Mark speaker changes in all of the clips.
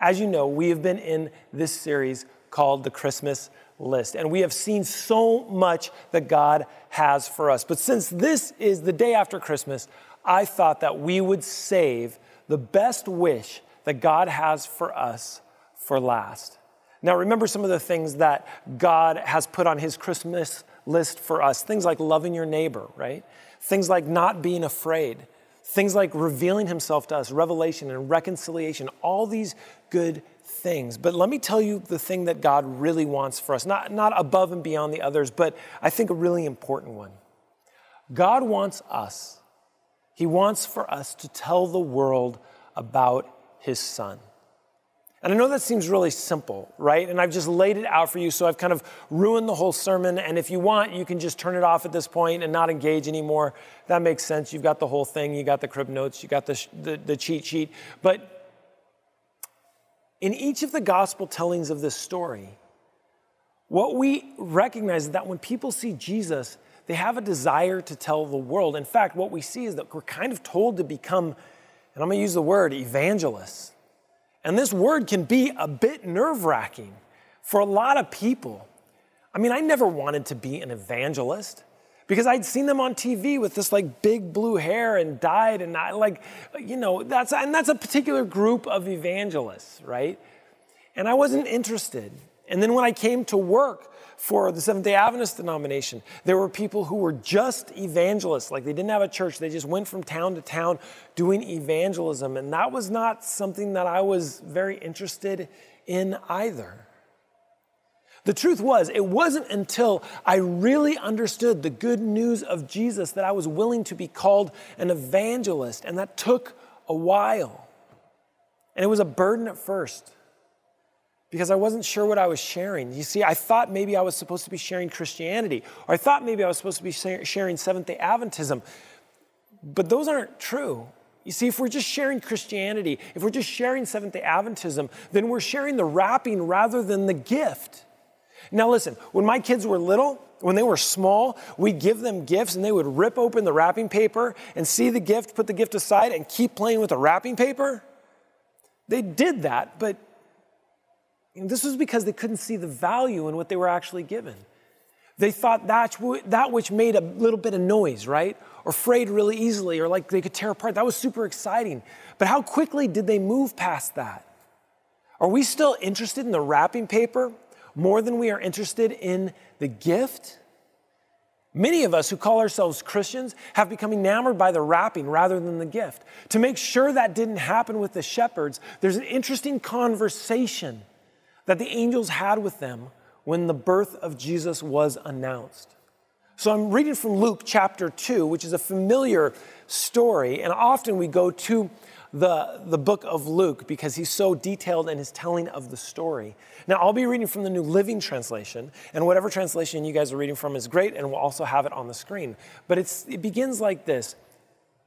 Speaker 1: As you know, we have been in this series called the Christmas List, and we have seen so much that God has for us. But since this is the day after Christmas, I thought that we would save the best wish that God has for us for last. Now, remember some of the things that God has put on His Christmas list for us things like loving your neighbor, right? Things like not being afraid, things like revealing Himself to us, revelation and reconciliation, all these good things. But let me tell you the thing that God really wants for us, not, not above and beyond the others, but I think a really important one. God wants us, He wants for us to tell the world about His Son. And I know that seems really simple, right? And I've just laid it out for you, so I've kind of ruined the whole sermon. And if you want, you can just turn it off at this point and not engage anymore. That makes sense. You've got the whole thing, you got the crib notes, you got the, the, the cheat sheet. But in each of the gospel tellings of this story, what we recognize is that when people see Jesus, they have a desire to tell the world. In fact, what we see is that we're kind of told to become, and I'm gonna use the word evangelists and this word can be a bit nerve wracking for a lot of people. I mean, I never wanted to be an evangelist because I'd seen them on TV with this like big blue hair and dyed and I like, you know, that's, and that's a particular group of evangelists, right? And I wasn't interested. And then when I came to work, for the Seventh day Adventist denomination. There were people who were just evangelists, like they didn't have a church, they just went from town to town doing evangelism. And that was not something that I was very interested in either. The truth was, it wasn't until I really understood the good news of Jesus that I was willing to be called an evangelist, and that took a while. And it was a burden at first because I wasn't sure what I was sharing. You see, I thought maybe I was supposed to be sharing Christianity, or I thought maybe I was supposed to be sharing Seventh day Adventism. But those aren't true. You see, if we're just sharing Christianity, if we're just sharing Seventh day Adventism, then we're sharing the wrapping rather than the gift. Now, listen, when my kids were little, when they were small, we'd give them gifts and they would rip open the wrapping paper and see the gift, put the gift aside, and keep playing with the wrapping paper. They did that, but and this was because they couldn't see the value in what they were actually given. They thought that, that which made a little bit of noise, right? Or frayed really easily, or like they could tear apart, that was super exciting. But how quickly did they move past that? Are we still interested in the wrapping paper more than we are interested in the gift? Many of us who call ourselves Christians have become enamored by the wrapping rather than the gift. To make sure that didn't happen with the shepherds, there's an interesting conversation that the angels had with them when the birth of Jesus was announced. So I'm reading from Luke chapter 2, which is a familiar story, and often we go to the, the book of Luke because he's so detailed in his telling of the story. Now, I'll be reading from the New Living Translation, and whatever translation you guys are reading from is great, and we'll also have it on the screen. But it begins like this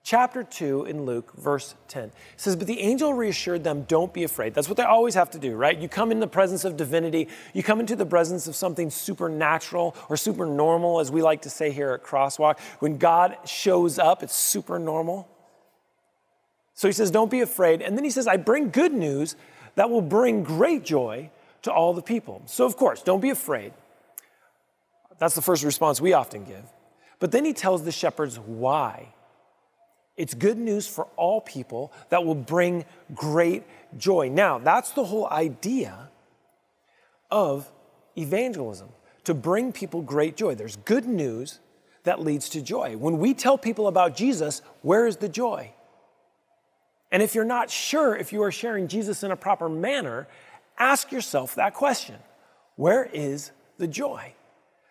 Speaker 1: chapter 2 in Luke, verse 10. It says, But the angel reassured them, Don't be afraid. That's what they always have to do, right? You come in the presence of divinity, you come into the presence of something supernatural or super normal, as we like to say here at Crosswalk. When God shows up, it's super normal. So he says, Don't be afraid. And then he says, I bring good news that will bring great joy to all the people. So, of course, don't be afraid. That's the first response we often give. But then he tells the shepherds why it's good news for all people that will bring great joy. Now, that's the whole idea of evangelism to bring people great joy. There's good news that leads to joy. When we tell people about Jesus, where is the joy? And if you're not sure if you are sharing Jesus in a proper manner, ask yourself that question Where is the joy?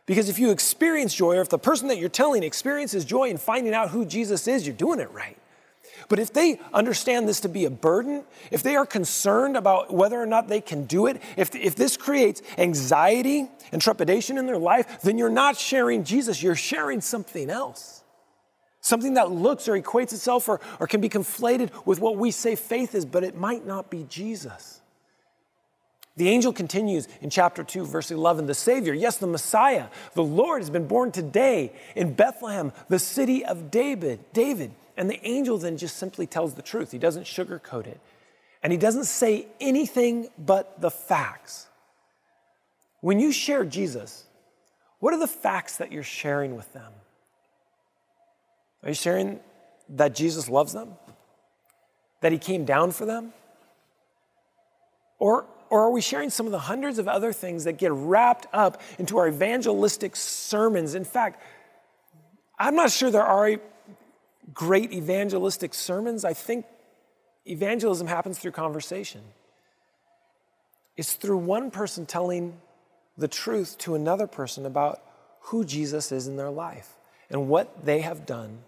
Speaker 1: Because if you experience joy, or if the person that you're telling experiences joy in finding out who Jesus is, you're doing it right. But if they understand this to be a burden, if they are concerned about whether or not they can do it, if, if this creates anxiety and trepidation in their life, then you're not sharing Jesus, you're sharing something else. Something that looks or equates itself or, or can be conflated with what we say faith is, but it might not be Jesus. The angel continues in chapter 2, verse 11 the Savior, yes, the Messiah, the Lord has been born today in Bethlehem, the city of David. David. And the angel then just simply tells the truth, he doesn't sugarcoat it. And he doesn't say anything but the facts. When you share Jesus, what are the facts that you're sharing with them? Are you sharing that Jesus loves them? That he came down for them? Or, or are we sharing some of the hundreds of other things that get wrapped up into our evangelistic sermons? In fact, I'm not sure there are great evangelistic sermons. I think evangelism happens through conversation. It's through one person telling the truth to another person about who Jesus is in their life and what they have done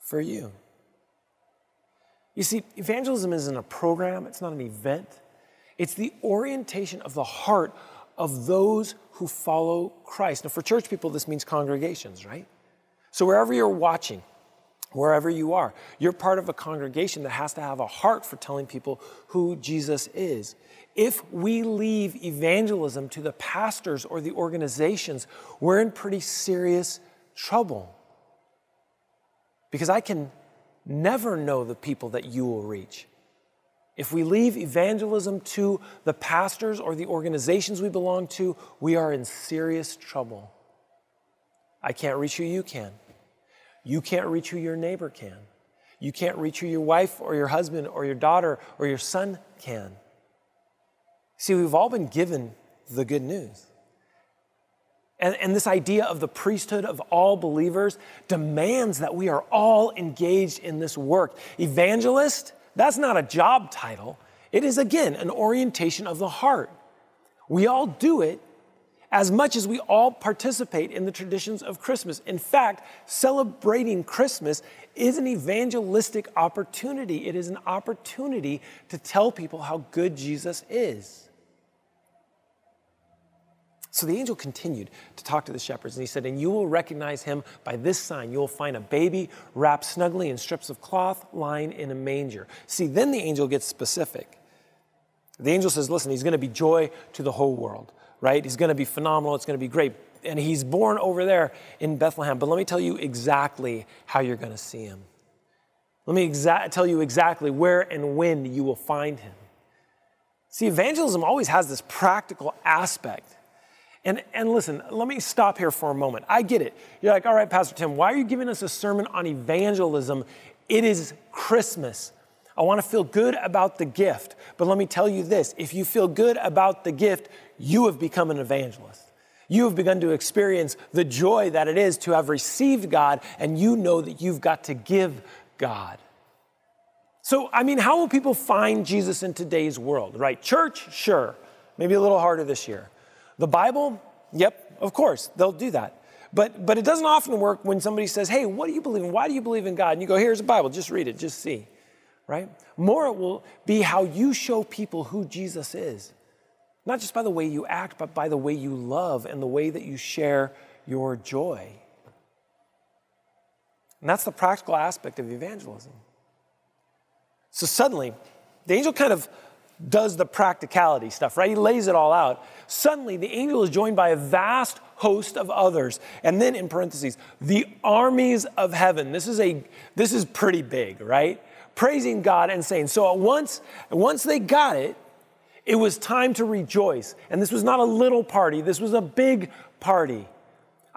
Speaker 1: for you. You see, evangelism isn't a program, it's not an event. It's the orientation of the heart of those who follow Christ. Now, for church people, this means congregations, right? So, wherever you're watching, wherever you are, you're part of a congregation that has to have a heart for telling people who Jesus is. If we leave evangelism to the pastors or the organizations, we're in pretty serious trouble. Because I can never know the people that you will reach. If we leave evangelism to the pastors or the organizations we belong to, we are in serious trouble. I can't reach who you can. You can't reach who your neighbor can. You can't reach who your wife or your husband or your daughter or your son can. See, we've all been given the good news. And, and, this idea of the priesthood of all believers demands that we are all engaged in this work. Evangelist, that's not a job title. It is, again, an orientation of the heart. We all do it as much as we all participate in the traditions of Christmas. In fact, celebrating Christmas is an evangelistic opportunity. It is an opportunity to tell people how good Jesus is. So the angel continued to talk to the shepherds, and he said, And you will recognize him by this sign. You will find a baby wrapped snugly in strips of cloth, lying in a manger. See, then the angel gets specific. The angel says, Listen, he's going to be joy to the whole world, right? He's going to be phenomenal. It's going to be great. And he's born over there in Bethlehem. But let me tell you exactly how you're going to see him. Let me exa- tell you exactly where and when you will find him. See, evangelism always has this practical aspect and, and listen, let me stop here for a moment. I get it. You're like, all right, Pastor Tim, why are you giving us a sermon on evangelism? It is Christmas. I want to feel good about the gift. But let me tell you this if you feel good about the gift, you have become an evangelist. You have begun to experience the joy that it is to have received God, and you know that you've got to give God. So, I mean, how will people find Jesus in today's world, right? Church, sure. Maybe a little harder this year. The Bible, yep, of course, they'll do that. But, but it doesn't often work when somebody says, hey, what do you believe in? Why do you believe in God? And you go, here's a Bible, just read it, just see, right? More it will be how you show people who Jesus is. Not just by the way you act, but by the way you love and the way that you share your joy. And that's the practical aspect of evangelism. So suddenly, the angel kind of does the practicality stuff, right? He lays it all out. Suddenly, the angel is joined by a vast host of others. And then in parentheses, the armies of heaven. This is a this is pretty big, right? Praising God and saying, so At once, once they got it, it was time to rejoice. And this was not a little party, this was a big party.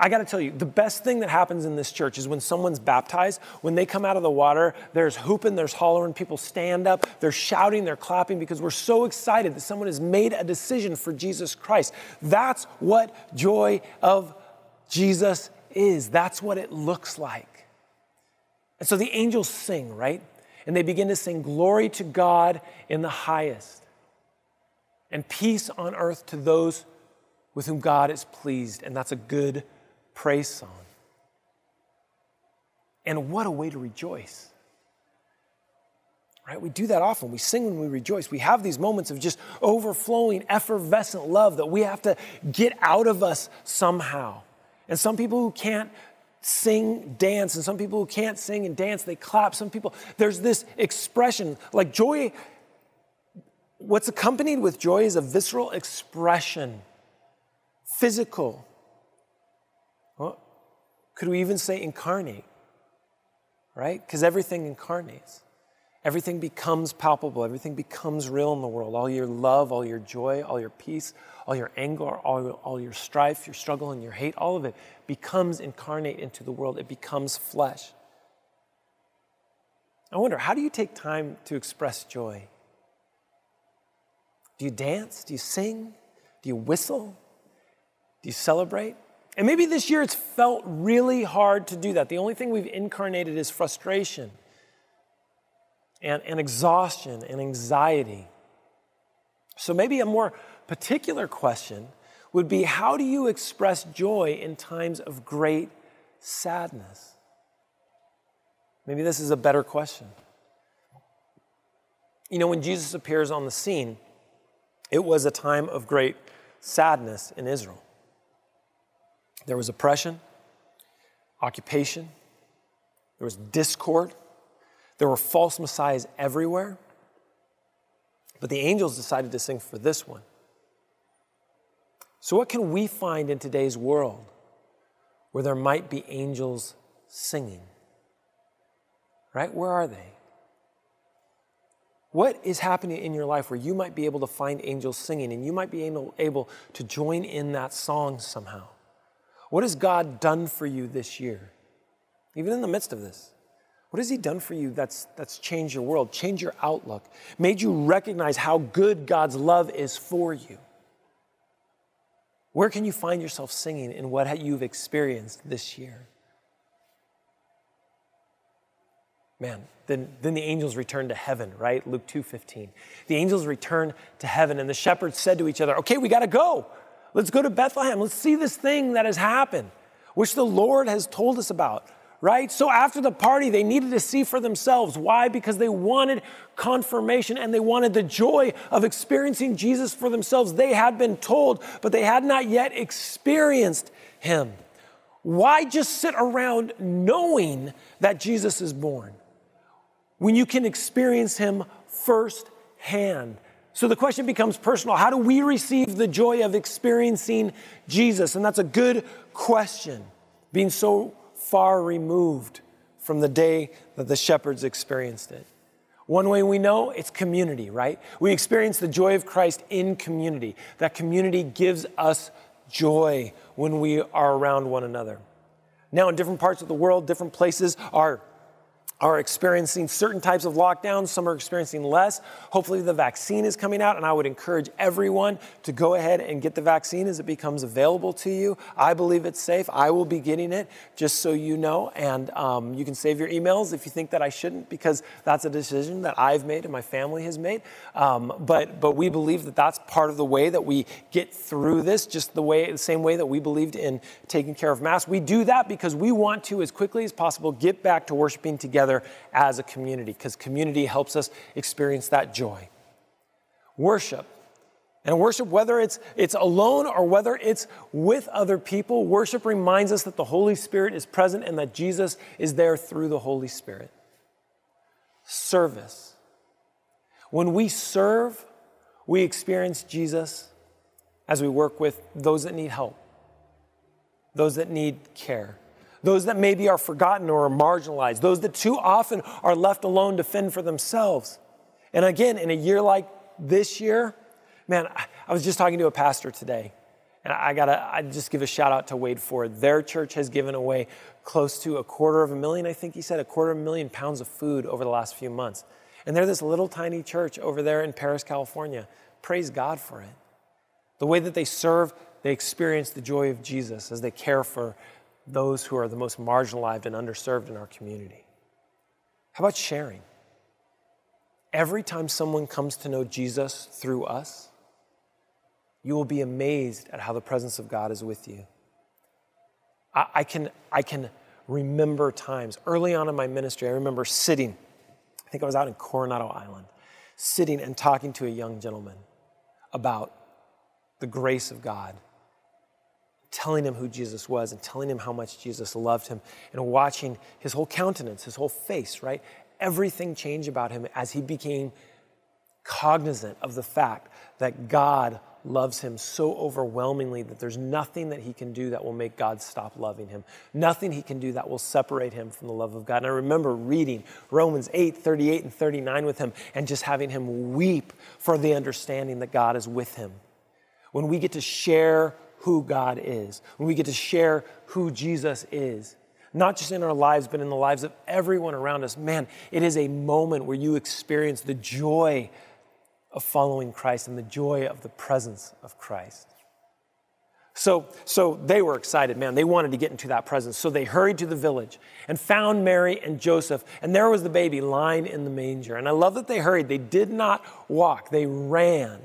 Speaker 1: I got to tell you, the best thing that happens in this church is when someone's baptized, when they come out of the water, there's hooping, there's hollering, people stand up, they're shouting, they're clapping because we're so excited that someone has made a decision for Jesus Christ. That's what joy of Jesus is. That's what it looks like. And so the angels sing, right? And they begin to sing, Glory to God in the highest, and peace on earth to those with whom God is pleased. And that's a good praise song. And what a way to rejoice. Right? We do that often. We sing when we rejoice. We have these moments of just overflowing, effervescent love that we have to get out of us somehow. And some people who can't sing, dance, and some people who can't sing and dance, they clap. Some people, there's this expression like joy. What's accompanied with joy is a visceral expression, physical, could we even say incarnate? Right? Because everything incarnates. everything becomes palpable, everything becomes real in the world. All your love, all your joy, all your peace, all your anger, all, all your strife, your struggle, and your hate, all of it becomes incarnate into the world. It becomes flesh. I wonder, how do you take time to express joy? Do you dance? Do you sing? Do you whistle? Do you celebrate? And maybe this year it's felt really hard to do that. The only thing we've incarnated is frustration and, and exhaustion and anxiety. So maybe a more particular question would be how do you express joy in times of great sadness? Maybe this is a better question. You know, when Jesus appears on the scene, it was a time of great sadness in Israel. There was oppression, occupation, there was discord, there were false messiahs everywhere. But the angels decided to sing for this one. So, what can we find in today's world where there might be angels singing? Right? Where are they? What is happening in your life where you might be able to find angels singing and you might be able, able to join in that song somehow? What has God done for you this year? Even in the midst of this. What has He done for you that's, that's changed your world, changed your outlook, made you recognize how good God's love is for you? Where can you find yourself singing in what you've experienced this year? Man, then, then the angels returned to heaven, right? Luke 2:15. The angels returned to heaven, and the shepherds said to each other, Okay, we gotta go. Let's go to Bethlehem. Let's see this thing that has happened, which the Lord has told us about right? So after the party, they needed to see for themselves. Why? Because they wanted confirmation and they wanted the joy of experiencing Jesus for themselves. They had been told, but they had not yet experienced him. Why just sit around knowing that Jesus is born when you can experience him firsthand? So the question becomes personal. How do we receive the joy of experiencing Jesus? And that's a good question, being so far removed from the day that the shepherds experienced it. One way we know it's community, right? We experience the joy of Christ in community. That community gives us joy when we are around one another. Now, in different parts of the world, different places are are experiencing certain types of lockdowns, some are experiencing less. Hopefully, the vaccine is coming out, and I would encourage everyone to go ahead and get the vaccine as it becomes available to you. I believe it's safe. I will be getting it, just so you know. And um, you can save your emails if you think that I shouldn't, because that's a decision that I've made and my family has made. Um, but, but we believe that that's part of the way that we get through this, just the way, the same way that we believed in taking care of Mass. We do that because we want to, as quickly as possible, get back to worshiping together together as a community because community helps us experience that joy. Worship. And worship, whether it's, it's alone or whether it's with other people, worship reminds us that the Holy Spirit is present and that Jesus is there through the Holy Spirit. Service. When we serve, we experience Jesus as we work with those that need help, those that need care those that maybe are forgotten or are marginalized, those that too often are left alone to fend for themselves. And again, in a year like this year, man, I was just talking to a pastor today, and I gotta I just give a shout out to Wade Ford. Their church has given away close to a quarter of a million, I think he said, a quarter of a million pounds of food over the last few months. And they're this little tiny church over there in Perris, California. Praise God for it. The way that they serve, they experience the joy of Jesus as they care for those who are the most marginalized and underserved in our community? How about sharing? Every time someone comes to know Jesus through us, you will be amazed at how the presence of God is with you. I, I, can, I can remember times early on in my ministry, I remember sitting, I think I was out in Coronado Island, sitting and talking to a young gentleman about the grace of God telling him who Jesus was and telling him how much Jesus loved him and watching his whole countenance, his whole face, right? Everything changed about him as he became cognizant of the fact that God loves him so overwhelmingly that there's nothing that he can do that will make God stop loving him. Nothing he can do that will separate him from the love of God. And I remember reading Romans 8, 38 and 39 with him and just having him weep for the understanding that God is with him. When we get to share who God is, when we get to share who Jesus is, not just in our lives, but in the lives of everyone around us, man, it is a moment where you experience the joy of following Christ and the joy of the presence of Christ. So, so they were excited, man. They wanted to get into that presence. So they hurried to the village and found Mary and Joseph, and there was the baby lying in the manger. And I love that they hurried. They did not walk, they ran.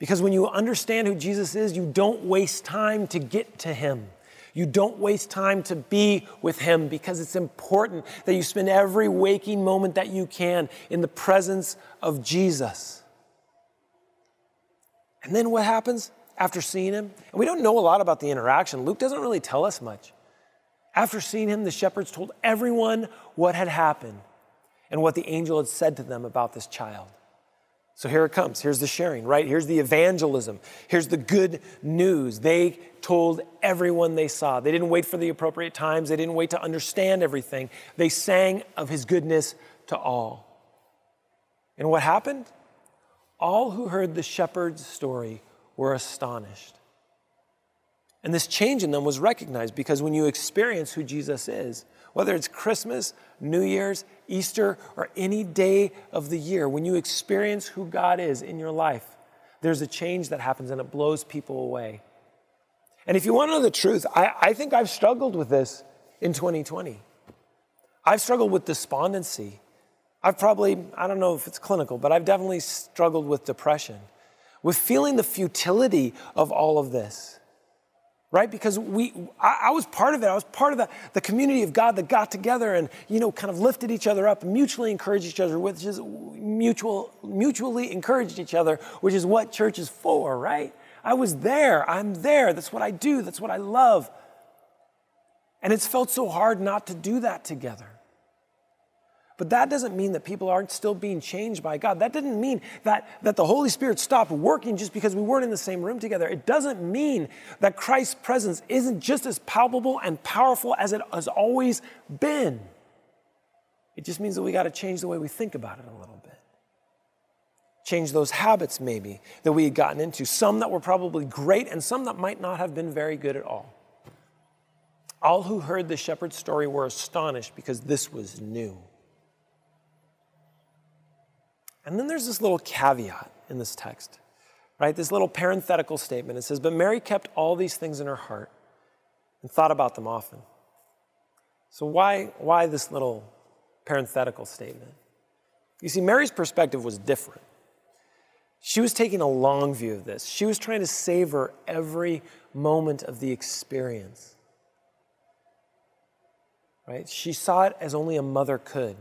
Speaker 1: Because when you understand who Jesus is, you don't waste time to get to him. You don't waste time to be with Him because it's important that you spend every waking moment that you can in the presence of Jesus. And then what happens after seeing Him? And we don't know a lot about the interaction. Luke doesn't really tell us much. After seeing Him, the shepherds told everyone what had happened and what the angel had said to them about this child. So here it comes. Here's the sharing, right? Here's the evangelism. Here's the good news. They told everyone they saw. They didn't wait for the appropriate times, they didn't wait to understand everything. They sang of his goodness to all. And what happened? All who heard the shepherd's story were astonished. And this change in them was recognized because when you experience who Jesus is, whether it's Christmas, New Year's, Easter, or any day of the year, when you experience who God is in your life, there's a change that happens and it blows people away. And if you want to know the truth, I, I think I've struggled with this in 2020. I've struggled with despondency. I've probably, I don't know if it's clinical, but I've definitely struggled with depression, with feeling the futility of all of this right? Because we, I, I, was part of it. I was part of the, the community of God that got together and, you know, kind of lifted each other up mutually encouraged each other, which is mutual, mutually encouraged each other, which is what church is for, right? I was there. I'm there. That's what I do. That's what I love. And it's felt so hard not to do that together. But that doesn't mean that people aren't still being changed by God. That didn't mean that, that the Holy Spirit stopped working just because we weren't in the same room together. It doesn't mean that Christ's presence isn't just as palpable and powerful as it has always been. It just means that we got to change the way we think about it a little bit. Change those habits, maybe, that we had gotten into. Some that were probably great and some that might not have been very good at all. All who heard the shepherd's story were astonished because this was new. And then there's this little caveat in this text, right? This little parenthetical statement. It says, But Mary kept all these things in her heart and thought about them often. So, why, why this little parenthetical statement? You see, Mary's perspective was different. She was taking a long view of this. She was trying to savor every moment of the experience. Right? She saw it as only a mother could.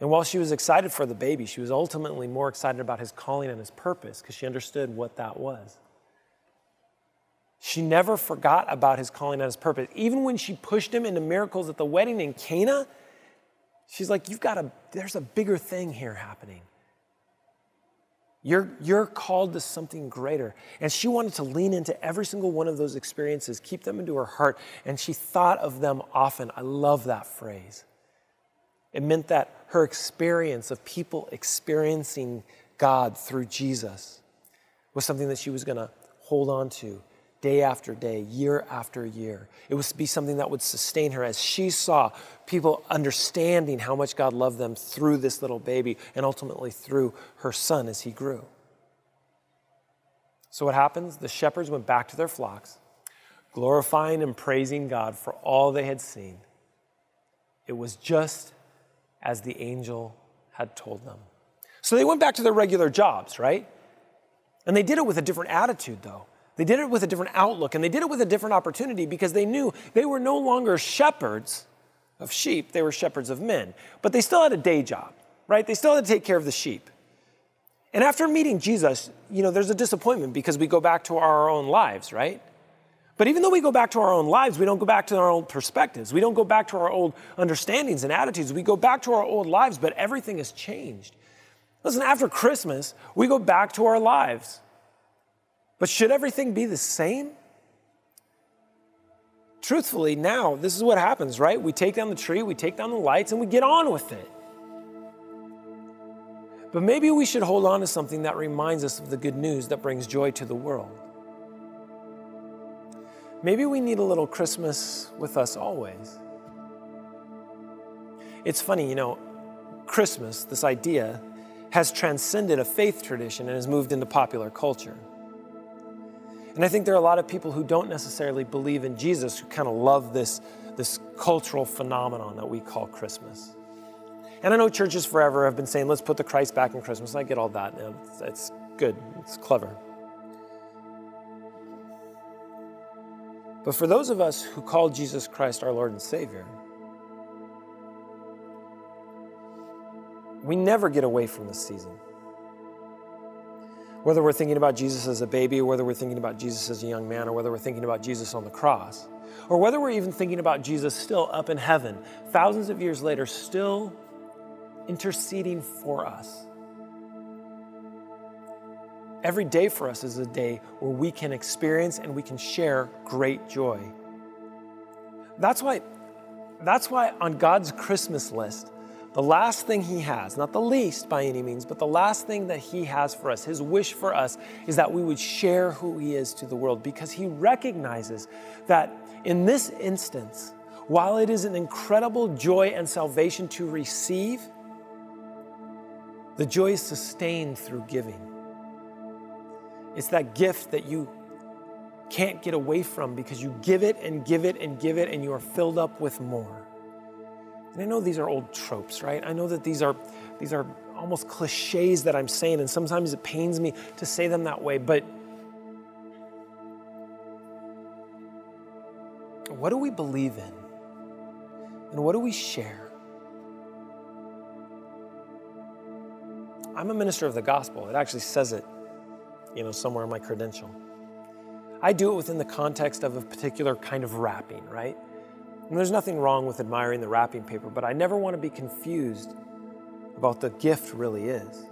Speaker 1: And while she was excited for the baby, she was ultimately more excited about his calling and his purpose because she understood what that was. She never forgot about his calling and his purpose. Even when she pushed him into miracles at the wedding in Cana, she's like, You've got a, there's a bigger thing here happening. You're, you're called to something greater. And she wanted to lean into every single one of those experiences, keep them into her heart, and she thought of them often. I love that phrase. It meant that her experience of people experiencing God through Jesus was something that she was going to hold on to day after day, year after year. It was to be something that would sustain her as she saw people understanding how much God loved them through this little baby and ultimately through her son as he grew. So, what happens? The shepherds went back to their flocks, glorifying and praising God for all they had seen. It was just as the angel had told them. So they went back to their regular jobs, right? And they did it with a different attitude, though. They did it with a different outlook, and they did it with a different opportunity because they knew they were no longer shepherds of sheep, they were shepherds of men. But they still had a day job, right? They still had to take care of the sheep. And after meeting Jesus, you know, there's a disappointment because we go back to our own lives, right? But even though we go back to our own lives, we don't go back to our old perspectives. We don't go back to our old understandings and attitudes. We go back to our old lives, but everything has changed. Listen, after Christmas, we go back to our lives. But should everything be the same? Truthfully, now, this is what happens, right? We take down the tree, we take down the lights, and we get on with it. But maybe we should hold on to something that reminds us of the good news that brings joy to the world. Maybe we need a little Christmas with us always. It's funny, you know, Christmas, this idea, has transcended a faith tradition and has moved into popular culture. And I think there are a lot of people who don't necessarily believe in Jesus who kind of love this, this cultural phenomenon that we call Christmas. And I know churches forever have been saying, let's put the Christ back in Christmas. I get all that. It's, it's good, it's clever. But for those of us who call Jesus Christ our Lord and Savior, we never get away from this season. Whether we're thinking about Jesus as a baby, or whether we're thinking about Jesus as a young man, or whether we're thinking about Jesus on the cross, or whether we're even thinking about Jesus still up in heaven, thousands of years later, still interceding for us. Every day for us is a day where we can experience and we can share great joy. That's why, that's why on God's Christmas list, the last thing He has, not the least by any means, but the last thing that He has for us, His wish for us, is that we would share who He is to the world because He recognizes that in this instance, while it is an incredible joy and salvation to receive, the joy is sustained through giving. It's that gift that you can't get away from because you give it and give it and give it and you are filled up with more. And I know these are old tropes, right? I know that these are these are almost cliches that I'm saying and sometimes it pains me to say them that way, but what do we believe in? And what do we share? I'm a minister of the gospel. It actually says it you know, somewhere in my credential. I do it within the context of a particular kind of wrapping, right? And there's nothing wrong with admiring the wrapping paper, but I never want to be confused about the gift really is.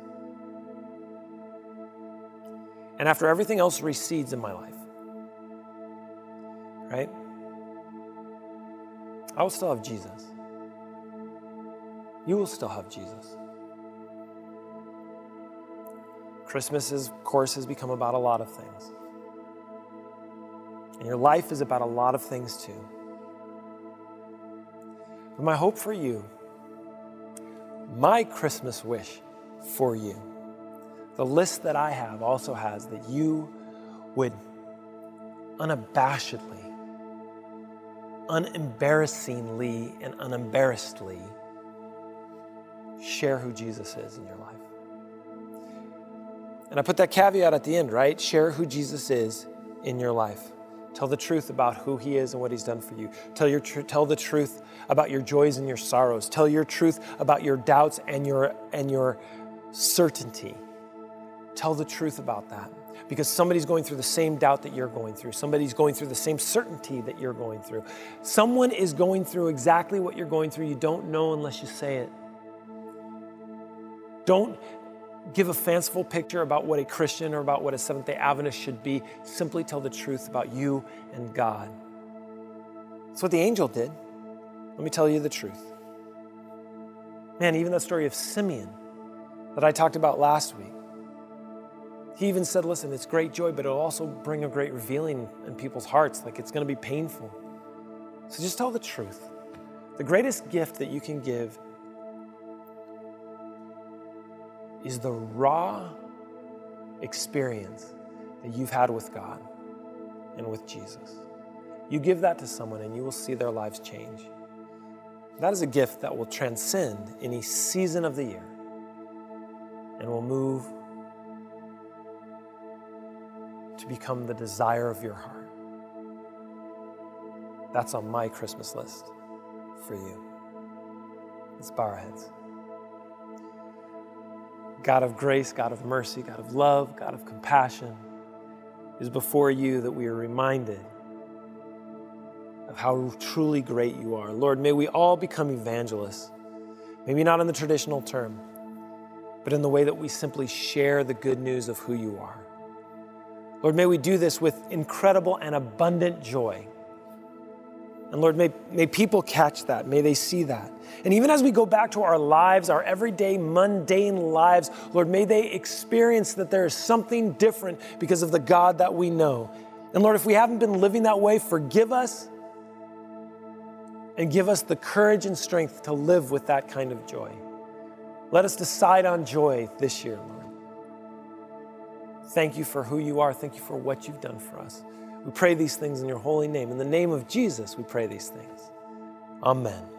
Speaker 1: And after everything else recedes in my life, right? I will still have Jesus. You will still have Jesus. Christmas, is, of course, has become about a lot of things. And your life is about a lot of things too. But my hope for you, my Christmas wish for you, the list that I have also has that you would unabashedly, unembarrassingly, and unembarrassedly share who Jesus is in your life. And I put that caveat at the end, right? Share who Jesus is in your life. Tell the truth about who he is and what he's done for you. Tell, your tr- tell the truth about your joys and your sorrows. Tell your truth about your doubts and your, and your certainty. Tell the truth about that because somebody's going through the same doubt that you're going through. Somebody's going through the same certainty that you're going through. Someone is going through exactly what you're going through. You don't know unless you say it. Don't give a fanciful picture about what a Christian or about what a Seventh day Adventist should be. Simply tell the truth about you and God. That's what the angel did. Let me tell you the truth. Man, even that story of Simeon that I talked about last week, he even said, listen, it's great joy, but it'll also bring a great revealing in people's hearts. Like it's going to be painful. So just tell the truth. The greatest gift that you can give is the raw experience that you've had with God and with Jesus. You give that to someone and you will see their lives change. That is a gift that will transcend any season of the year and will move to become the desire of your heart. That's on my Christmas list for you. Let's bow our heads. God of grace, God of mercy, God of love, God of compassion, is before you that we are reminded of how truly great you are. Lord, may we all become evangelists, maybe not in the traditional term, but in the way that we simply share the good news of who you are. Lord, may we do this with incredible and abundant joy. And Lord, may, may people catch that. May they see that. And even as we go back to our lives, our everyday mundane lives, Lord, may they experience that there is something different because of the God that we know. And Lord, if we haven't been living that way, forgive us and give us the courage and strength to live with that kind of joy. Let us decide on joy this year, Lord. Thank you for who you are. Thank you for what you've done for us. We pray these things in your holy name. In the name of Jesus, we pray these things. Amen.